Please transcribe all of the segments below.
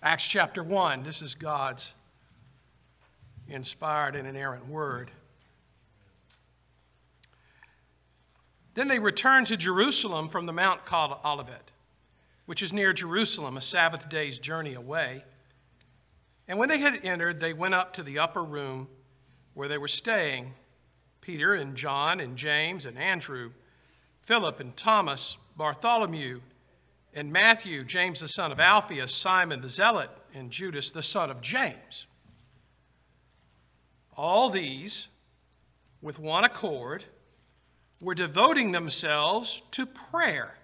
Acts chapter 1, this is God's inspired and inerrant word. Then they returned to Jerusalem from the mount called Olivet, which is near Jerusalem, a Sabbath day's journey away. And when they had entered, they went up to the upper room where they were staying Peter and John and James and Andrew, Philip and Thomas, Bartholomew and Matthew, James the son of Alphaeus, Simon the Zealot, and Judas the son of James. All these, with one accord, were devoting themselves to prayer,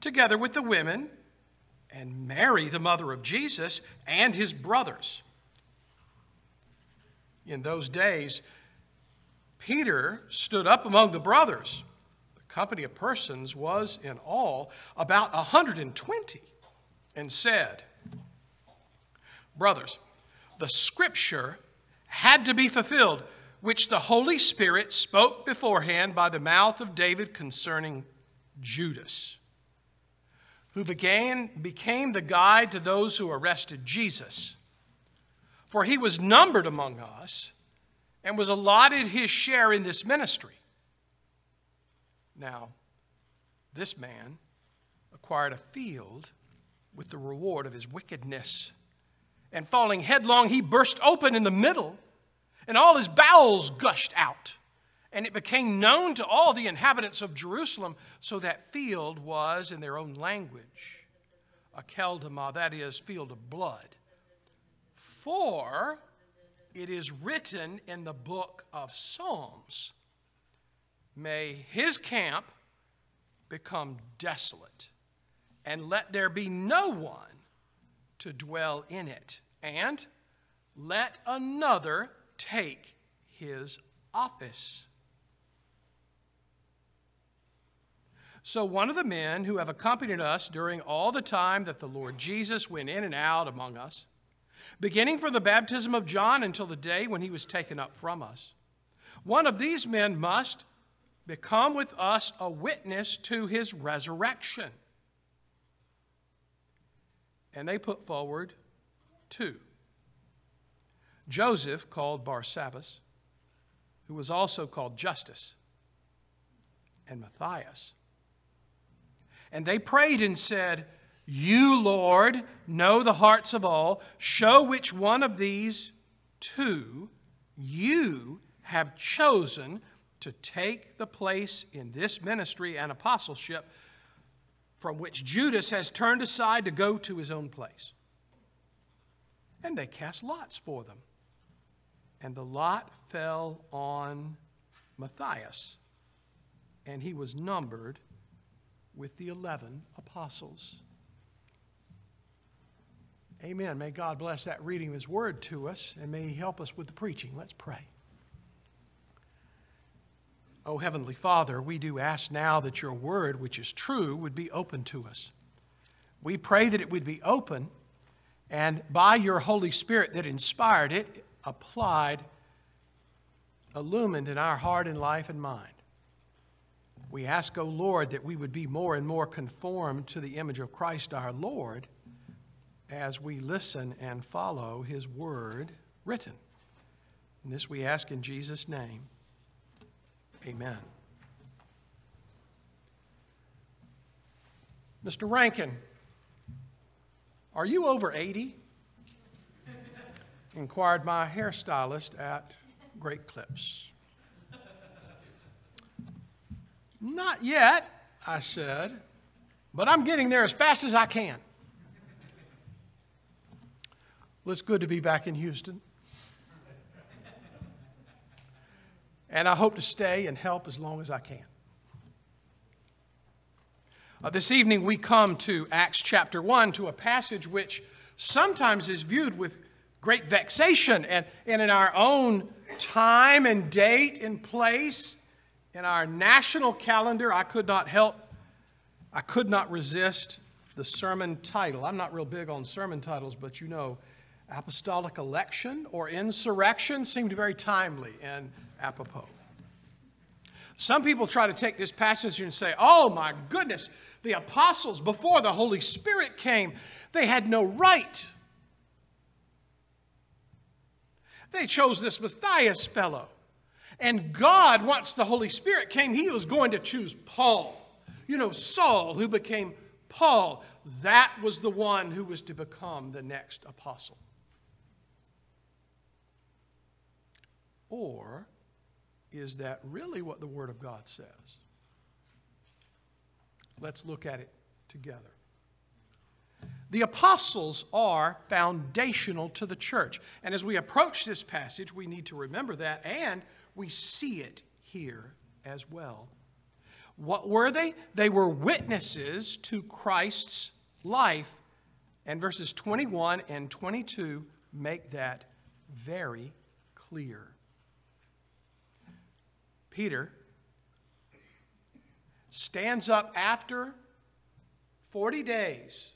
together with the women and Mary, the mother of Jesus, and his brothers. In those days, Peter stood up among the brothers. Company of persons was in all about a 120 and said, Brothers, the scripture had to be fulfilled, which the Holy Spirit spoke beforehand by the mouth of David concerning Judas who began, became the guide to those who arrested Jesus. For he was numbered among us and was allotted his share in this ministry. Now, this man acquired a field with the reward of his wickedness. And falling headlong, he burst open in the middle, and all his bowels gushed out. And it became known to all the inhabitants of Jerusalem, so that field was, in their own language, Akeldama, that is, field of blood. For it is written in the book of Psalms, May his camp become desolate, and let there be no one to dwell in it, and let another take his office. So, one of the men who have accompanied us during all the time that the Lord Jesus went in and out among us, beginning from the baptism of John until the day when he was taken up from us, one of these men must become with us a witness to his resurrection. And they put forward two Joseph, called Barsabbas, who was also called Justus, and Matthias and they prayed and said, You, Lord, know the hearts of all. Show which one of these two you have chosen to take the place in this ministry and apostleship from which Judas has turned aside to go to his own place. And they cast lots for them. And the lot fell on Matthias, and he was numbered with the 11 apostles. Amen. May God bless that reading of His Word to us and may He help us with the preaching. Let's pray. Oh, Heavenly Father, we do ask now that your Word, which is true, would be open to us. We pray that it would be open and by your Holy Spirit that inspired it, applied, illumined in our heart and life and mind. We ask, O oh Lord, that we would be more and more conformed to the image of Christ our Lord as we listen and follow his word written. And this we ask in Jesus' name. Amen. Mr. Rankin, are you over 80? inquired my hairstylist at Great Clips. Not yet, I said, but I'm getting there as fast as I can. Well, it's good to be back in Houston. And I hope to stay and help as long as I can. Uh, this evening, we come to Acts chapter 1, to a passage which sometimes is viewed with great vexation. And, and in our own time and date and place, in our national calendar, I could not help, I could not resist the sermon title. I'm not real big on sermon titles, but you know, apostolic election or insurrection seemed very timely and apropos. Some people try to take this passage and say, oh my goodness, the apostles, before the Holy Spirit came, they had no right. They chose this Matthias fellow. And God, once the Holy Spirit came, He was going to choose Paul. You know, Saul, who became Paul, that was the one who was to become the next apostle. Or is that really what the Word of God says? Let's look at it together. The apostles are foundational to the church. And as we approach this passage, we need to remember that, and we see it here as well. What were they? They were witnesses to Christ's life. And verses 21 and 22 make that very clear. Peter stands up after 40 days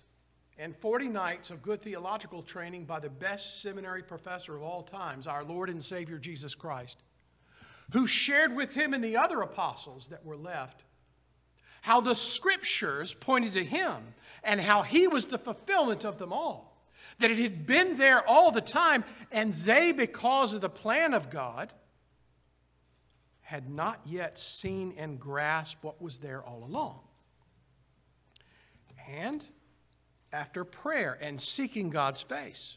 and 40 nights of good theological training by the best seminary professor of all times, our Lord and Savior Jesus Christ, who shared with him and the other apostles that were left how the scriptures pointed to him and how he was the fulfillment of them all. That it had been there all the time, and they, because of the plan of God, had not yet seen and grasped what was there all along. And after prayer and seeking God's face,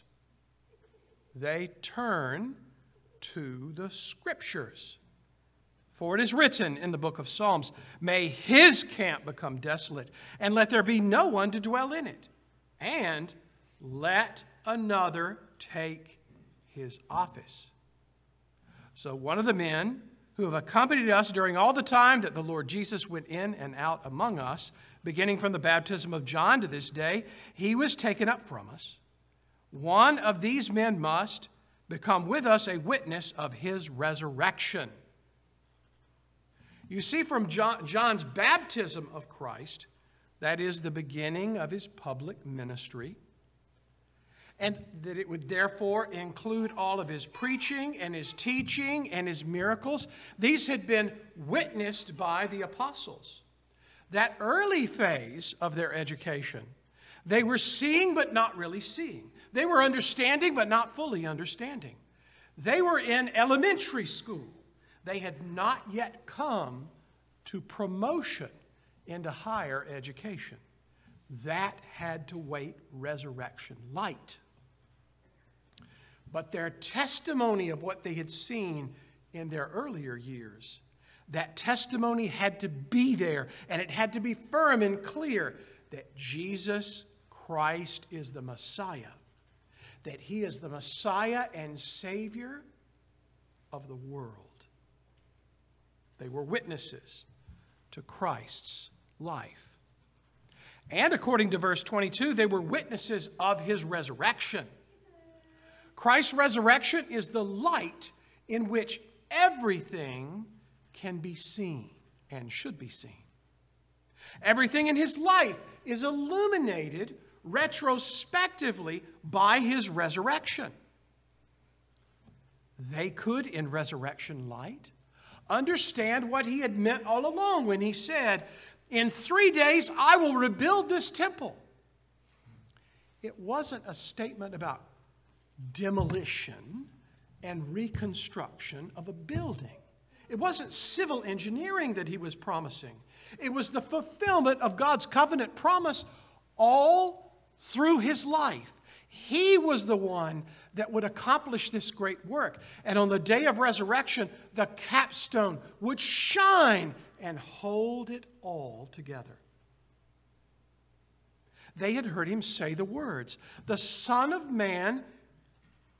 they turn to the Scriptures. For it is written in the book of Psalms, May his camp become desolate, and let there be no one to dwell in it. And let another take his office. So one of the men who have accompanied us during all the time that the Lord Jesus went in and out among us, beginning from the baptism of John to this day, he was taken up from us. One of these men must become with us a witness of his resurrection. You see, from John, John's baptism of Christ, that is the beginning of his public ministry, and that it would therefore include all of his preaching and his teaching and his miracles. These had been witnessed by the apostles. That early phase of their education, they were seeing but not really seeing. They were understanding but not fully understanding. They were in elementary school. They had not yet come to promotion into higher education. That had to wait resurrection light but their testimony of what they had seen in their earlier years. That testimony had to be there, and it had to be firm and clear that Jesus Christ is the Messiah, that He is the Messiah and Savior of the world. They were witnesses to Christ's life. And according to verse 22, they were witnesses of His resurrection. Christ's resurrection is the light in which everything can be seen and should be seen. Everything in his life is illuminated retrospectively by his resurrection. They could, in resurrection light, understand what he had meant all along when he said, In three days I will rebuild this temple. It wasn't a statement about demolition and reconstruction of a building. It wasn't civil engineering that he was promising, it was the fulfillment of God's covenant promise all through his life. He was the one that would accomplish this great work. And on the day of resurrection, the capstone would shine and hold it all together. They had heard him say the words The Son of Man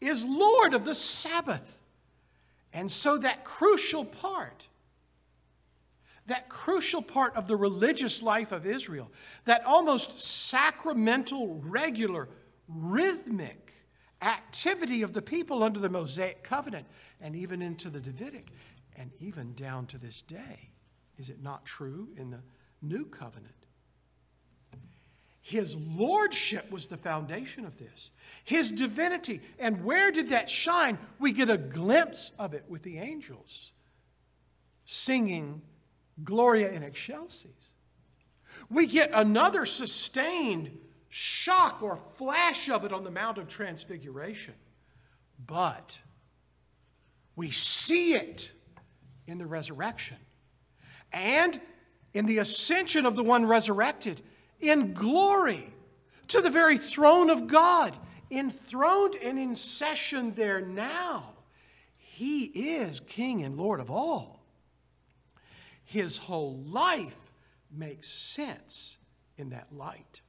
is Lord of the Sabbath. And so that crucial part, that crucial part of the religious life of Israel, that almost sacramental, regular, rhythmic activity of the people under the Mosaic covenant, and even into the Davidic, and even down to this day. Is it not true in the new covenant? His lordship was the foundation of this. His divinity. And where did that shine? We get a glimpse of it with the angels singing Gloria in excelsis. We get another sustained shock or flash of it on the Mount of Transfiguration. But we see it in the resurrection and in the ascension of the one resurrected in glory to the very throne of God, enthroned and in session there now. He is King and Lord of all. His whole life makes sense in that light.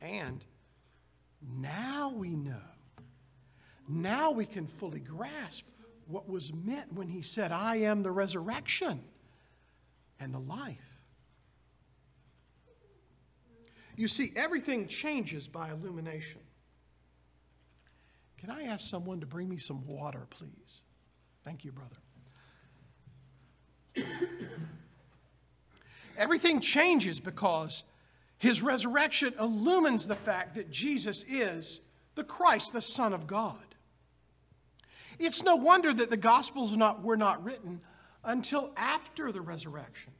And now we know, now we can fully grasp what was meant when he said, I am the resurrection and the life. You see, everything changes by illumination. Can I ask someone to bring me some water, please? Thank you, brother. Everything changes because his resurrection illumines the fact that Jesus is the Christ, the Son of God. It's no wonder that the Gospels not, were not written until after the resurrection.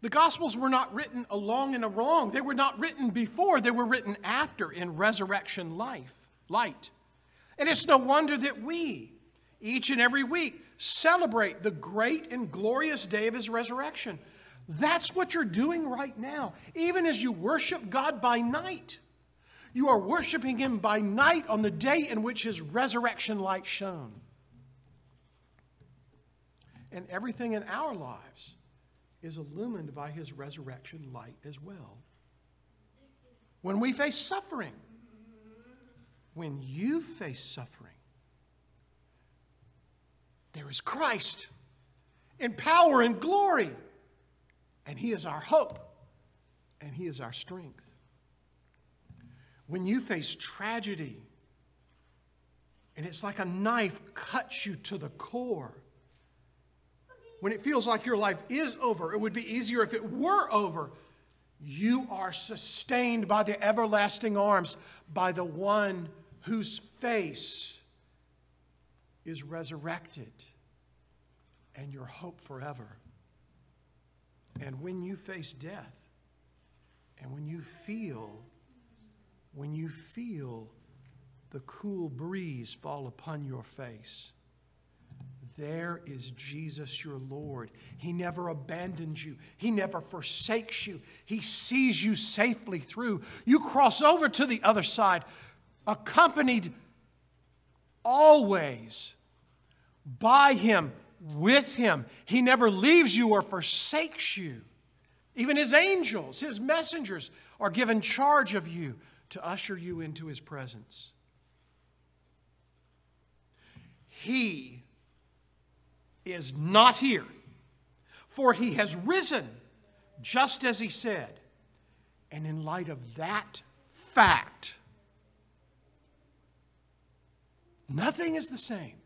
The Gospels were not written along and wrong. They were not written before, they were written after in resurrection life, light. And it's no wonder that we, each and every week, celebrate the great and glorious day of his resurrection. That's what you're doing right now. Even as you worship God by night, you are worshiping him by night on the day in which his resurrection light shone. And everything in our lives is illumined by his resurrection light as well. When we face suffering, when you face suffering, there is Christ in power and glory, and he is our hope, and he is our strength. When you face tragedy, and it's like a knife cuts you to the core, when it feels like your life is over, it would be easier if it were over. You are sustained by the everlasting arms, by the one whose face is resurrected and your hope forever. And when you face death, and when you feel, when you feel the cool breeze fall upon your face, there is Jesus your Lord. He never abandons you, He never forsakes you. He sees you safely through. You cross over to the other side, accompanied always by Him, with Him. He never leaves you or forsakes you. Even His angels, His messengers, are given charge of you to usher you into His presence. He is not here, for he has risen, just as he said. And in light of that fact, nothing is the same.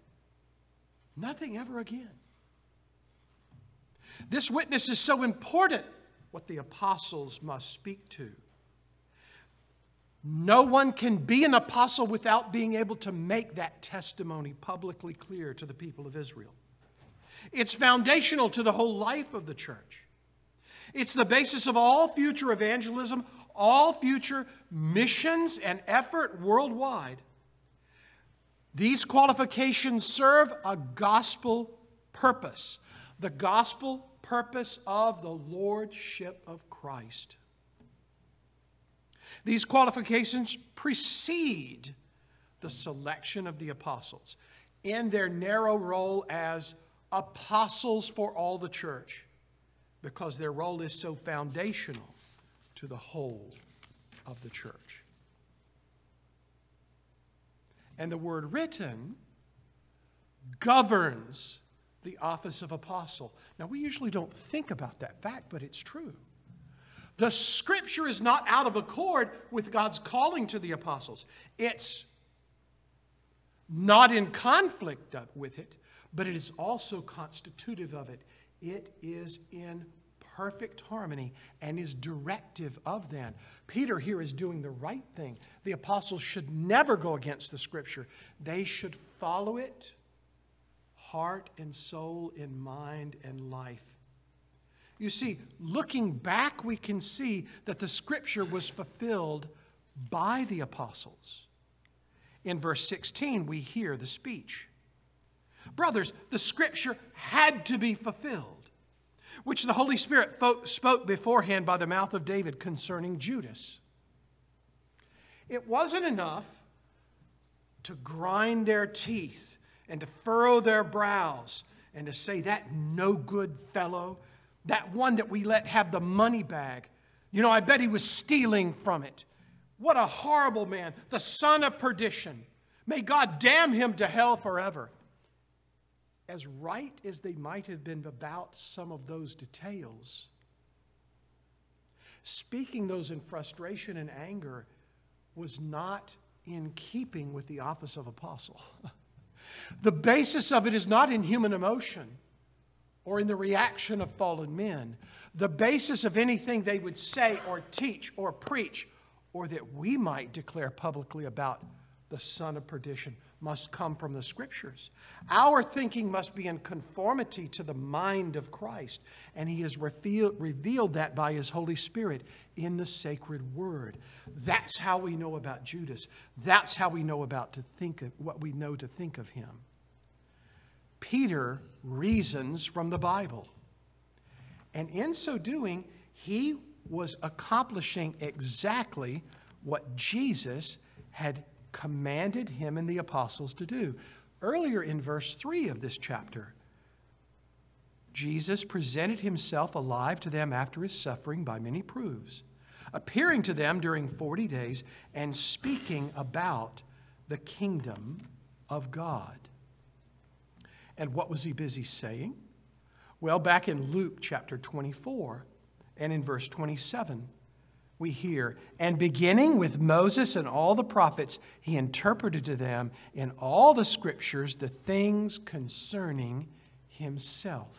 Nothing ever again. This witness is so important, what the apostles must speak to. No one can be an apostle without being able to make that testimony publicly clear to the people of Israel. It's foundational to the whole life of the church. It's the basis of all future evangelism, all future missions and effort worldwide. These qualifications serve a gospel purpose the gospel purpose of the Lordship of Christ. These qualifications precede the selection of the apostles in their narrow role as apostles for all the church because their role is so foundational to the whole of the church. And the word written governs the office of apostle. Now, we usually don't think about that fact, but it's true. The scripture is not out of accord with God's calling to the apostles, it's not in conflict with it, but it is also constitutive of it. It is in perfect harmony and is directive of that. Peter here is doing the right thing. The apostles should never go against the scripture, they should follow it heart and soul and mind and life. You see, looking back, we can see that the scripture was fulfilled by the apostles. In verse 16, we hear the speech. Brothers, the scripture had to be fulfilled, which the Holy Spirit spoke beforehand by the mouth of David concerning Judas. It wasn't enough to grind their teeth and to furrow their brows and to say, That no good fellow, that one that we let have the money bag, you know, I bet he was stealing from it. What a horrible man, the son of perdition. May God damn him to hell forever. As right as they might have been about some of those details, speaking those in frustration and anger was not in keeping with the office of apostle. The basis of it is not in human emotion or in the reaction of fallen men. The basis of anything they would say or teach or preach or that we might declare publicly about the son of perdition must come from the scriptures. Our thinking must be in conformity to the mind of Christ, and he has revealed, revealed that by his Holy Spirit in the sacred word. That's how we know about Judas. That's how we know about to think of what we know to think of him. Peter reasons from the Bible. And in so doing, he was accomplishing exactly what Jesus had commanded him and the apostles to do. Earlier in verse 3 of this chapter, Jesus presented himself alive to them after his suffering by many proofs, appearing to them during 40 days and speaking about the kingdom of God. And what was he busy saying? Well, back in Luke chapter 24 and in verse 27, we hear, and beginning with Moses and all the prophets, he interpreted to them in all the scriptures the things concerning himself.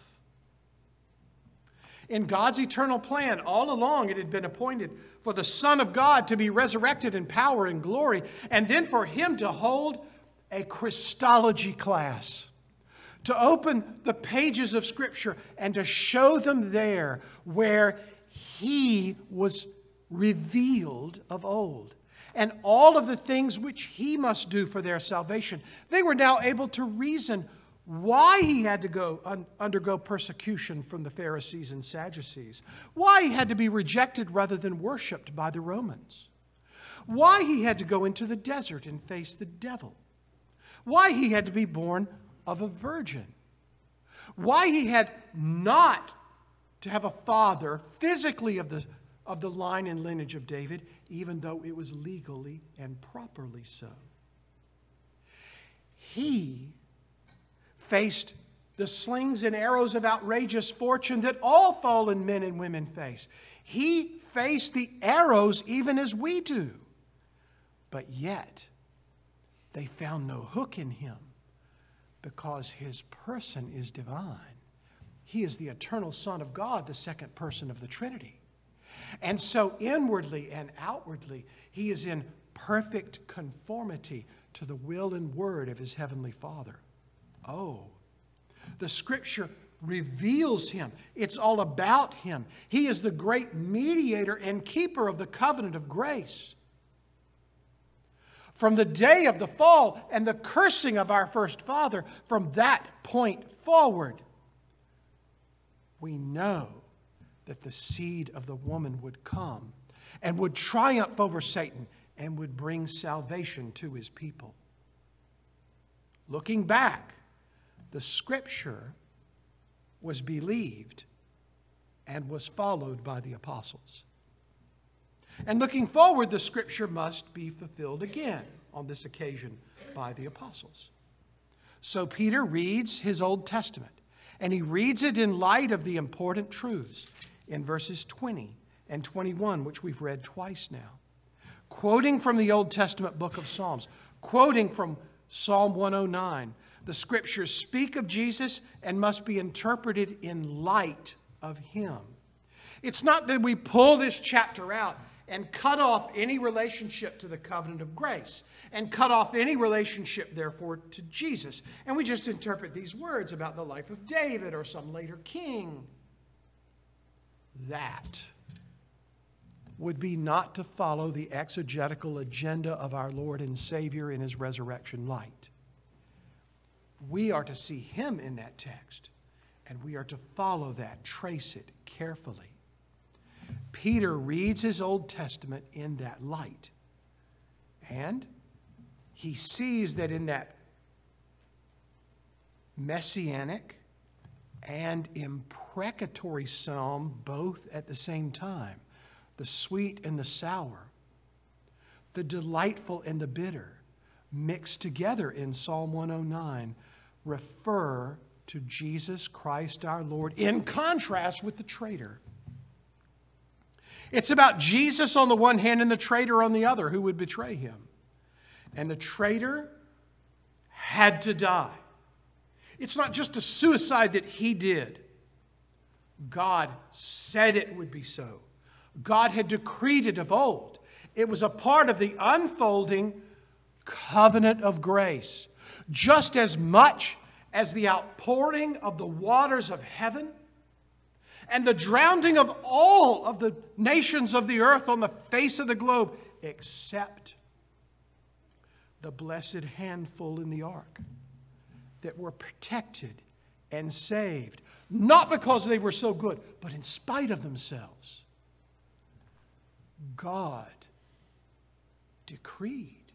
In God's eternal plan, all along it had been appointed for the Son of God to be resurrected in power and glory, and then for him to hold a Christology class to open the pages of Scripture and to show them there where He was revealed of old. And all of the things which He must do for their salvation. They were now able to reason why he had to go un- undergo persecution from the Pharisees and Sadducees, why he had to be rejected rather than worshiped by the Romans, why he had to go into the desert and face the devil, why he had to be born of a virgin. Why he had not to have a father physically of the, of the line and lineage of David, even though it was legally and properly so. He faced the slings and arrows of outrageous fortune that all fallen men and women face. He faced the arrows even as we do. But yet, they found no hook in him because his person is divine. He is the eternal Son of God, the second person of the Trinity. And so, inwardly and outwardly, he is in perfect conformity to the will and word of his heavenly Father. Oh, the scripture reveals him. It's all about him. He is the great mediator and keeper of the covenant of grace. From the day of the fall and the cursing of our first father, from that point forward, we know that the seed of the woman would come and would triumph over Satan and would bring salvation to his people. Looking back, the scripture was believed and was followed by the apostles. And looking forward, the scripture must be fulfilled again on this occasion by the apostles. So Peter reads his Old Testament, and he reads it in light of the important truths in verses 20 and 21, which we've read twice now. Quoting from the Old Testament book of Psalms, quoting from Psalm 109, the scriptures speak of Jesus and must be interpreted in light of him. It's not that we pull this chapter out and cut off any relationship to the covenant of grace and cut off any relationship, therefore, to Jesus. And we just interpret these words about the life of David or some later king. That would be not to follow the exegetical agenda of our Lord and Savior in his resurrection light. We are to see him in that text, and we are to follow that, trace it carefully. Peter reads his Old Testament in that light. And he sees that in that messianic and imprecatory psalm, both at the same time, the sweet and the sour, the delightful and the bitter, mixed together in Psalm 109, refer to Jesus Christ our Lord in contrast with the traitor. It's about Jesus on the one hand and the traitor on the other who would betray him. And the traitor had to die. It's not just a suicide that he did, God said it would be so. God had decreed it of old. It was a part of the unfolding covenant of grace. Just as much as the outpouring of the waters of heaven and the drowning of all of the nations of the earth on the face of the globe, except the blessed handful in the ark that were protected and saved, not because they were so good, but in spite of themselves. God decreed,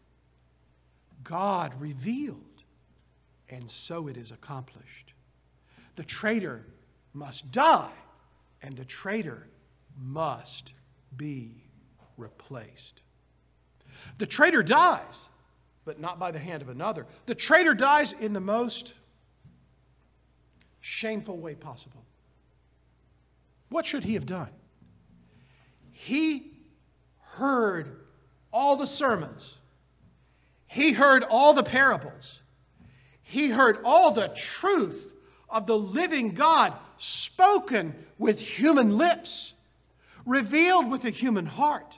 God revealed, and so it is accomplished. The traitor must die and the traitor must be replaced. The traitor dies, but not by the hand of another. The traitor dies in the most shameful way possible. What should he have done? He heard all the sermons, he heard all the parables, he heard all the truth of the living God spoken with human lips, revealed with a human heart.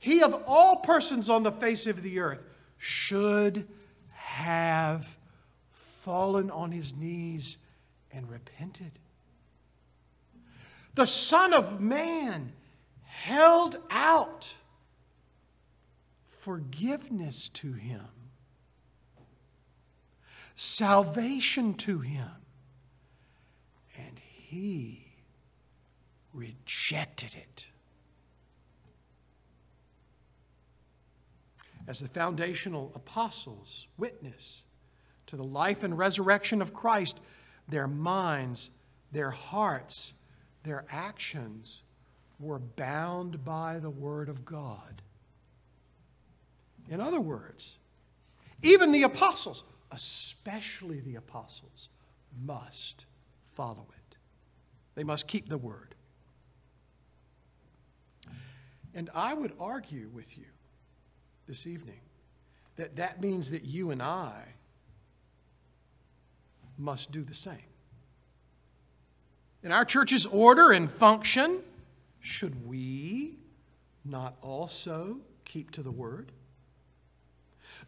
He of all persons on the face of the earth should have fallen on his knees and repented. The Son of Man held out forgiveness to him, salvation to him and he rejected it. As the foundational apostles witness to the life and resurrection of Christ, their minds, their hearts, their actions were bound by the Word of God. In other words, even the apostles, especially the apostles, must follow it. They must keep the word. And I would argue with you this evening that that means that you and I must do the same. In our church's order and function, should we not also keep to the word?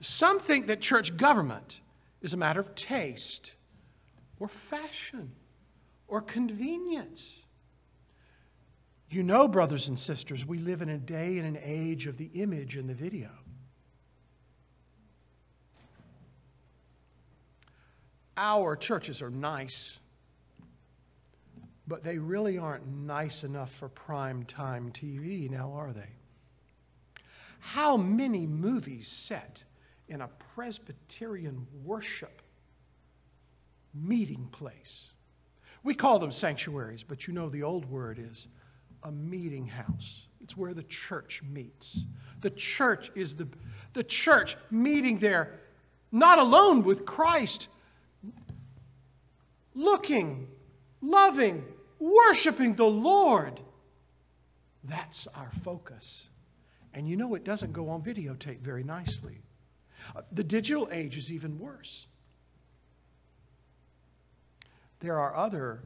Some think that church government is a matter of taste or fashion or convenience. You know, brothers and sisters, we live in a day and an age of the image and the video. Our churches are nice, but they really aren't nice enough for prime time TV, now are they? How many movies set in a Presbyterian worship meeting place we call them sanctuaries, but you know the old word is a meeting house. It's where the church meets. The church is the, the church meeting there, not alone with Christ, looking, loving, worshiping the Lord. That's our focus. And you know, it doesn't go on videotape very nicely. Uh, the digital age is even worse. There are other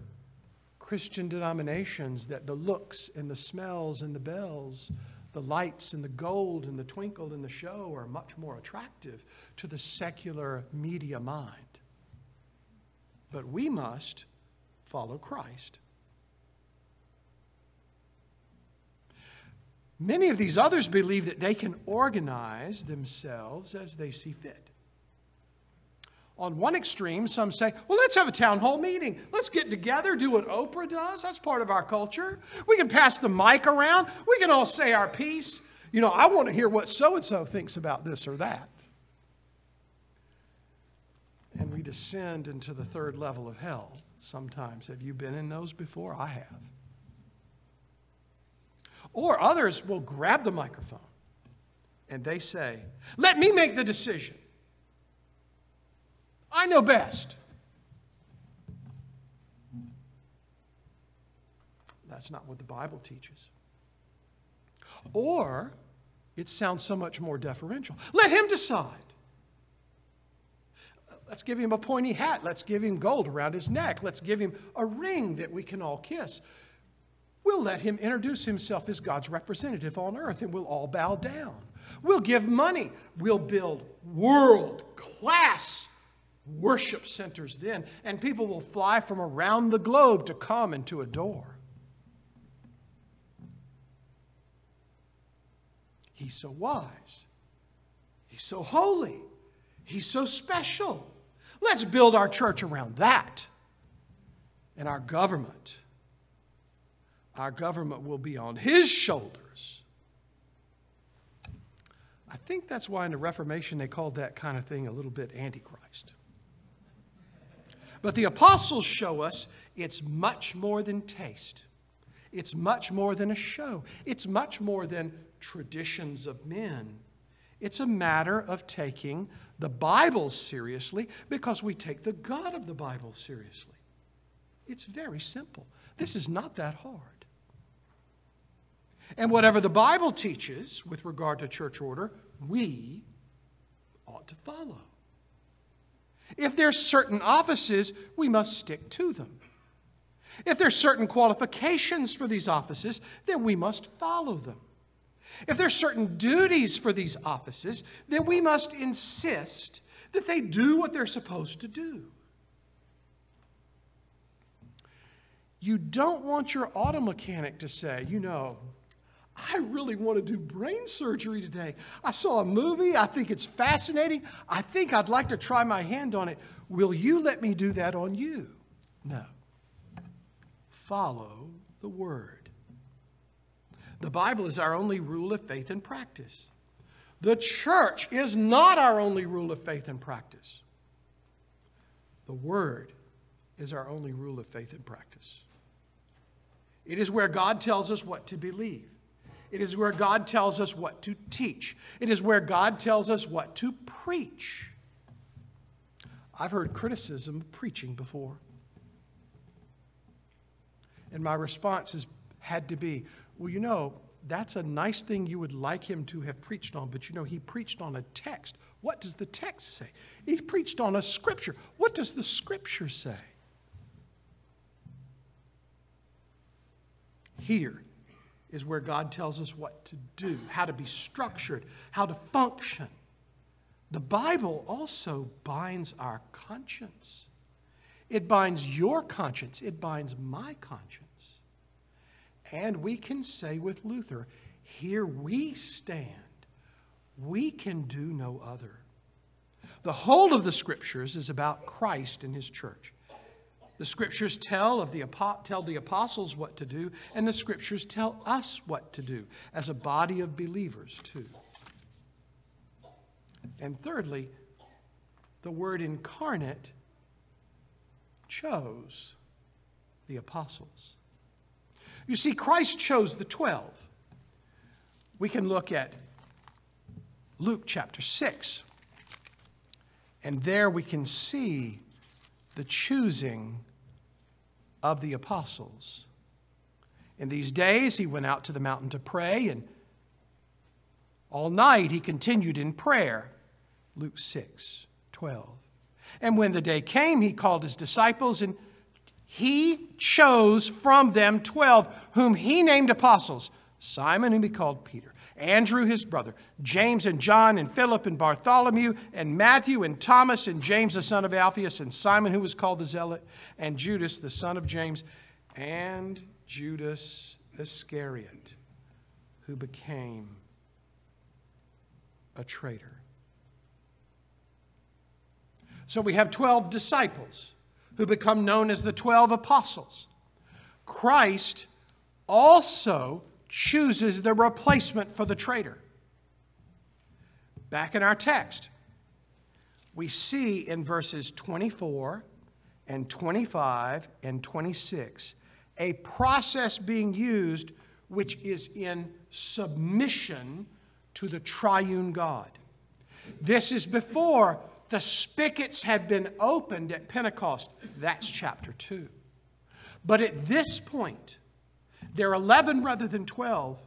Christian denominations that the looks and the smells and the bells, the lights and the gold and the twinkle and the show are much more attractive to the secular media mind. But we must follow Christ. Many of these others believe that they can organize themselves as they see fit. On one extreme, some say, well, let's have a town hall meeting. Let's get together, do what Oprah does. That's part of our culture. We can pass the mic around. We can all say our piece. You know, I want to hear what so and so thinks about this or that. And we descend into the third level of hell sometimes. Have you been in those before? I have. Or others will grab the microphone and they say, Let me make the decision. I know best. That's not what the Bible teaches. Or it sounds so much more deferential. Let him decide. Let's give him a pointy hat. Let's give him gold around his neck. Let's give him a ring that we can all kiss. We'll let him introduce himself as God's representative on earth and we'll all bow down. We'll give money. We'll build world class worship centers then, and people will fly from around the globe to come and to adore. He's so wise. He's so holy. He's so special. Let's build our church around that. And our government our government will be on his shoulders. I think that's why in the Reformation they called that kind of thing a little bit Antichrist. But the apostles show us it's much more than taste. It's much more than a show. It's much more than traditions of men. It's a matter of taking the Bible seriously because we take the God of the Bible seriously. It's very simple. This is not that hard. And whatever the Bible teaches with regard to church order, we ought to follow. If there's certain offices, we must stick to them. If there's certain qualifications for these offices, then we must follow them. If there's certain duties for these offices, then we must insist that they do what they're supposed to do. You don't want your auto mechanic to say, you know, I really want to do brain surgery today. I saw a movie. I think it's fascinating. I think I'd like to try my hand on it. Will you let me do that on you? No. Follow the Word. The Bible is our only rule of faith and practice. The church is not our only rule of faith and practice. The Word is our only rule of faith and practice. It is where God tells us what to believe. It is where God tells us what to teach. It is where God tells us what to preach. I've heard criticism of preaching before. And my response has had to be well, you know, that's a nice thing you would like him to have preached on, but you know, he preached on a text. What does the text say? He preached on a scripture. What does the scripture say? Here, is where God tells us what to do, how to be structured, how to function. The Bible also binds our conscience. It binds your conscience, it binds my conscience. And we can say with Luther, here we stand. We can do no other. The whole of the scriptures is about Christ and his church. The scriptures tell, of the, tell the apostles what to do, and the scriptures tell us what to do as a body of believers, too. And thirdly, the word incarnate chose the apostles. You see, Christ chose the 12. We can look at Luke chapter 6, and there we can see the choosing of the apostles. In these days, he went out to the mountain to pray, and all night he continued in prayer. Luke 6 12. And when the day came, he called his disciples and he chose from them 12, whom he named apostles Simon, whom he called Peter, Andrew, his brother, James and John, and Philip and Bartholomew, and Matthew and Thomas, and James, the son of Alphaeus, and Simon, who was called the Zealot, and Judas, the son of James, and Judas Iscariot, who became a traitor. So we have 12 disciples who become known as the 12 apostles. Christ also chooses the replacement for the traitor. Back in our text, we see in verses 24 and 25 and 26 a process being used which is in submission to the triune God. This is before the spigots had been opened at Pentecost. That's chapter 2. But at this point, they're 11 rather than 12.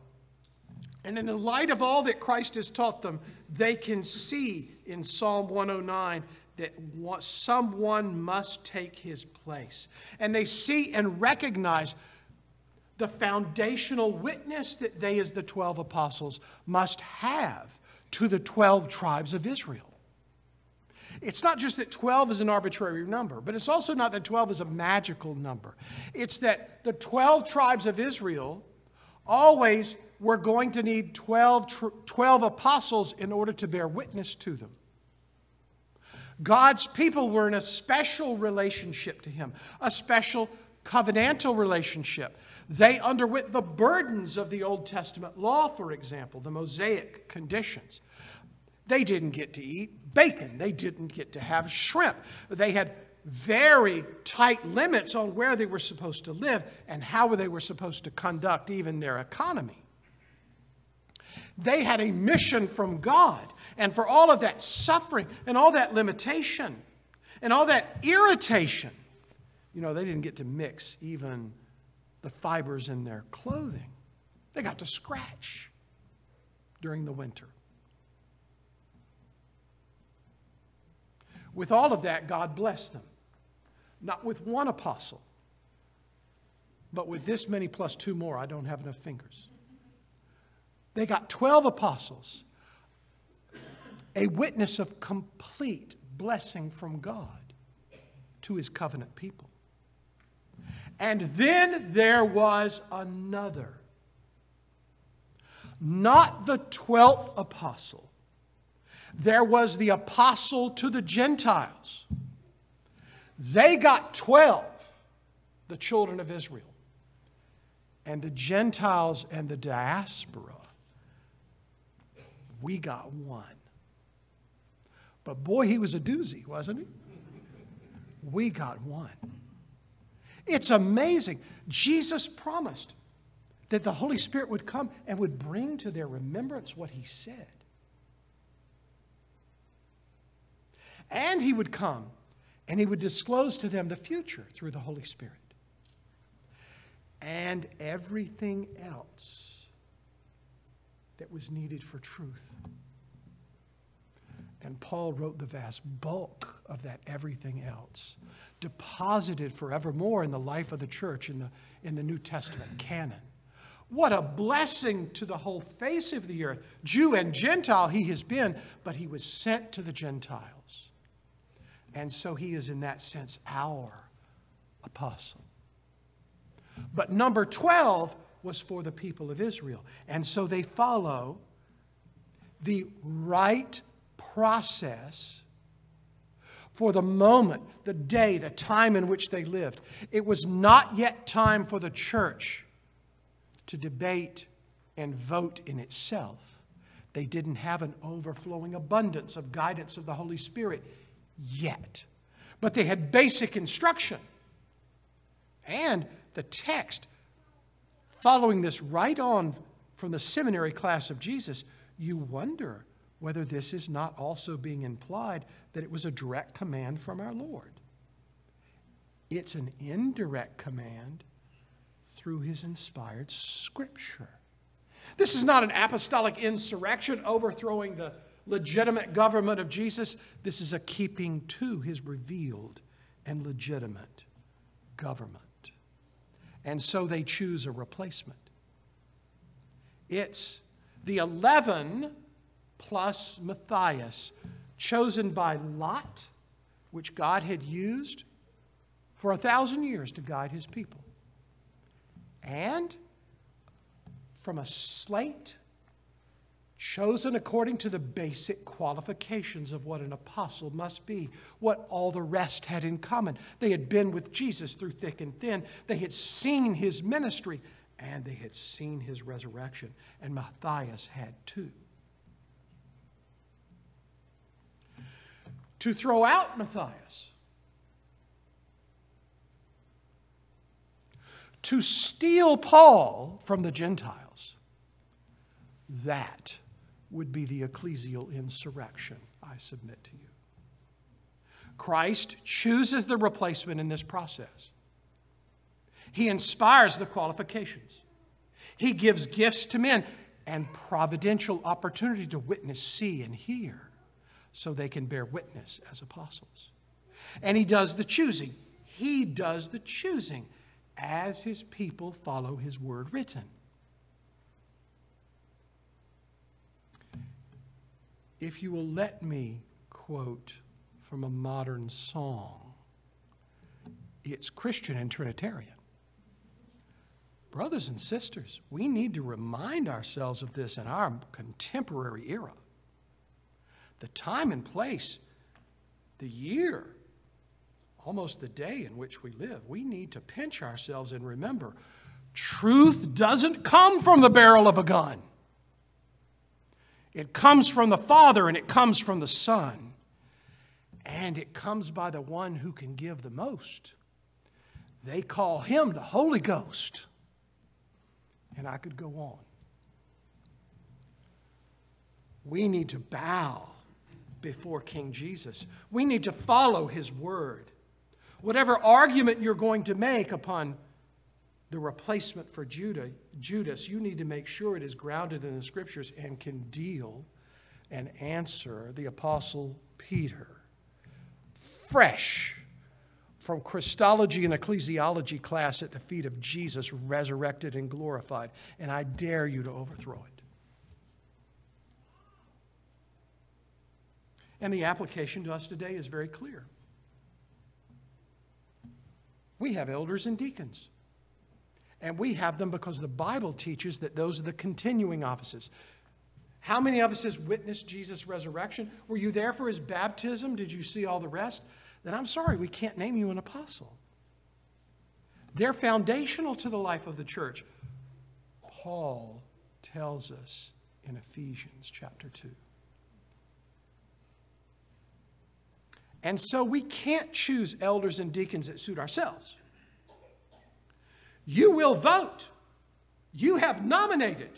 And in the light of all that Christ has taught them, they can see in Psalm 109 that someone must take his place. And they see and recognize the foundational witness that they, as the 12 apostles, must have to the 12 tribes of Israel. It's not just that 12 is an arbitrary number, but it's also not that 12 is a magical number. It's that the 12 tribes of Israel always were going to need 12, 12 apostles in order to bear witness to them. God's people were in a special relationship to Him, a special covenantal relationship. They underwent the burdens of the Old Testament law, for example, the Mosaic conditions. They didn't get to eat bacon. They didn't get to have shrimp. They had very tight limits on where they were supposed to live and how they were supposed to conduct even their economy. They had a mission from God. And for all of that suffering and all that limitation and all that irritation, you know, they didn't get to mix even the fibers in their clothing. They got to scratch during the winter. With all of that, God blessed them. Not with one apostle, but with this many plus two more. I don't have enough fingers. They got 12 apostles, a witness of complete blessing from God to his covenant people. And then there was another, not the 12th apostle, there was the apostle to the Gentiles. They got 12, the children of Israel. And the Gentiles and the diaspora, we got one. But boy, he was a doozy, wasn't he? We got one. It's amazing. Jesus promised that the Holy Spirit would come and would bring to their remembrance what he said. And he would come and he would disclose to them the future through the Holy Spirit. And everything else that was needed for truth. And Paul wrote the vast bulk of that everything else, deposited forevermore in the life of the church in the, in the New Testament canon. What a blessing to the whole face of the earth. Jew and Gentile he has been, but he was sent to the Gentiles. And so he is, in that sense, our apostle. But number 12 was for the people of Israel. And so they follow the right process for the moment, the day, the time in which they lived. It was not yet time for the church to debate and vote in itself. They didn't have an overflowing abundance of guidance of the Holy Spirit yet. But they had basic instruction. And the text, following this right on from the seminary class of Jesus, you wonder whether this is not also being implied that it was a direct command from our Lord. It's an indirect command through his inspired scripture. This is not an apostolic insurrection overthrowing the legitimate government of Jesus. This is a keeping to his revealed and legitimate government. And so they choose a replacement. It's the 11 plus Matthias, chosen by Lot, which God had used for a thousand years to guide his people. And from a slate chosen according to the basic qualifications of what an apostle must be, what all the rest had in common. They had been with Jesus through thick and thin, they had seen his ministry, and they had seen his resurrection. And Matthias had too. To throw out Matthias, to steal Paul from the Gentiles, that would be the ecclesial insurrection, I submit to you. Christ chooses the replacement in this process. He inspires the qualifications. He gives gifts to men and providential opportunity to witness, see, and hear so they can bear witness as apostles. And he does the choosing. He does the choosing as his people follow his word written. If you will let me quote from a modern song, it's Christian and Trinitarian. Brothers and sisters, we need to remind ourselves of this in our contemporary era. The time and place, the year, almost the day in which we live, we need to pinch ourselves and remember truth doesn't come from the barrel of a gun. It comes from the Father and it comes from the Son. And it comes by the one who can give the most. They call him the Holy Ghost. And I could go on. We need to bow before King Jesus. We need to follow his word. Whatever argument you're going to make upon the replacement for Judah, Judas, you need to make sure it is grounded in the scriptures and can deal and answer the Apostle Peter. Fresh from Christology and ecclesiology class at the feet of Jesus, resurrected and glorified. And I dare you to overthrow it. And the application to us today is very clear. We have elders and deacons. And we have them because the Bible teaches that those are the continuing offices. How many of us has witnessed Jesus' resurrection? Were you there for his baptism? Did you see all the rest? Then I'm sorry, we can't name you an apostle. They're foundational to the life of the church. Paul tells us in Ephesians chapter 2. And so we can't choose elders and deacons that suit ourselves. You will vote. You have nominated.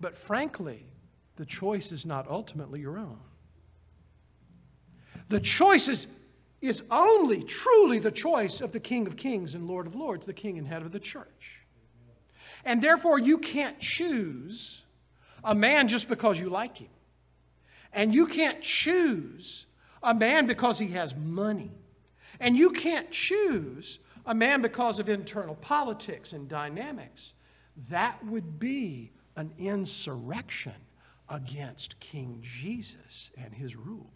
But frankly, the choice is not ultimately your own. The choice is, is only truly the choice of the King of Kings and Lord of Lords, the King and head of the church. And therefore, you can't choose a man just because you like him. And you can't choose a man because he has money. And you can't choose a man because of internal politics and dynamics. That would be an insurrection against King Jesus and his rule.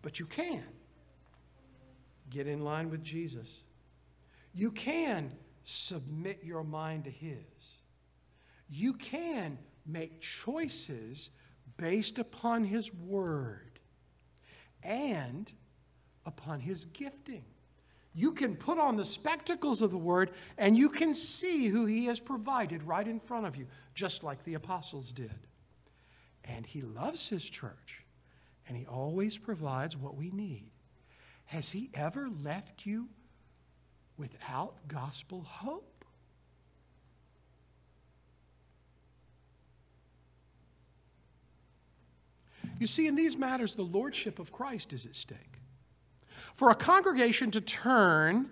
But you can get in line with Jesus. You can submit your mind to His. You can make choices based upon His Word. And upon his gifting. You can put on the spectacles of the word and you can see who he has provided right in front of you, just like the apostles did. And he loves his church and he always provides what we need. Has he ever left you without gospel hope? You see, in these matters, the lordship of Christ is at stake for a congregation to turn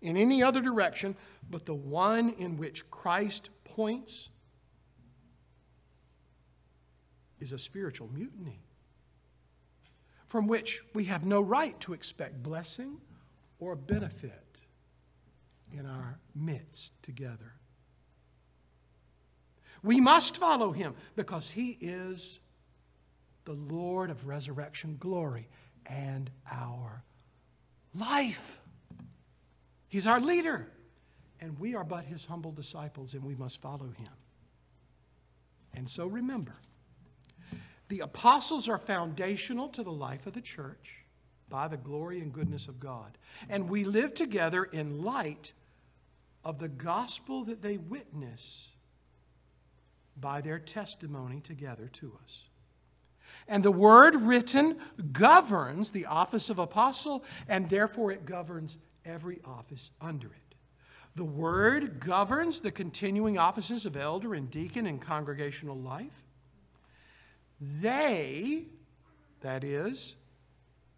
in any other direction but the one in which Christ points is a spiritual mutiny. from which we have no right to expect blessing or benefit in our midst together. We must follow him because he is the Lord of resurrection glory and our life. He's our leader, and we are but his humble disciples, and we must follow him. And so remember, the apostles are foundational to the life of the church by the glory and goodness of God. And we live together in light of the gospel that they witness by their testimony together to us. And the word written governs the office of apostle, and therefore it governs every office under it. The word governs the continuing offices of elder and deacon in congregational life. They, that is,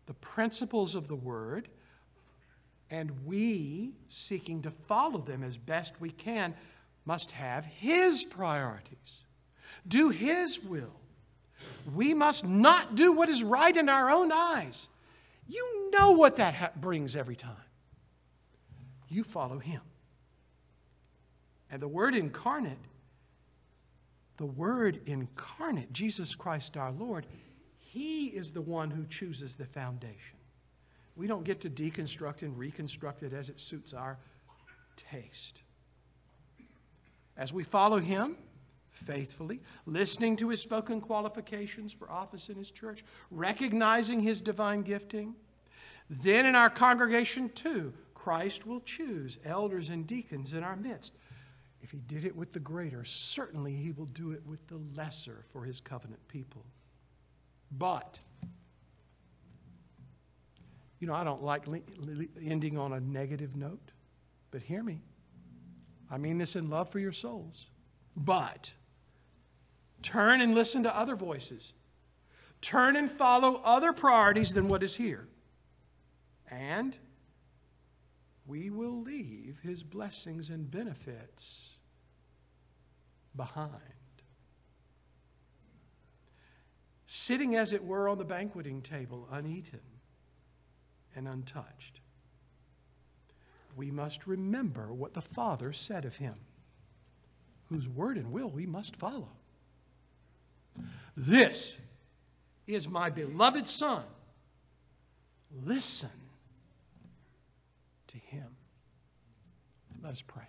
the principles of the word, and we, seeking to follow them as best we can, must have His priorities, do His will. We must not do what is right in our own eyes. You know what that ha- brings every time. You follow Him. And the Word incarnate, the Word incarnate, Jesus Christ our Lord, He is the one who chooses the foundation. We don't get to deconstruct and reconstruct it as it suits our taste. As we follow Him faithfully, listening to His spoken qualifications for office in His church, recognizing His divine gifting, then in our congregation too, Christ will choose elders and deacons in our midst. If He did it with the greater, certainly He will do it with the lesser for His covenant people. But, you know, I don't like ending on a negative note, but hear me. I mean this in love for your souls. But turn and listen to other voices. Turn and follow other priorities than what is here. And we will leave his blessings and benefits behind. Sitting, as it were, on the banqueting table, uneaten and untouched we must remember what the Father said of him, whose word and will we must follow. This is my beloved Son. Listen to him. Let us pray.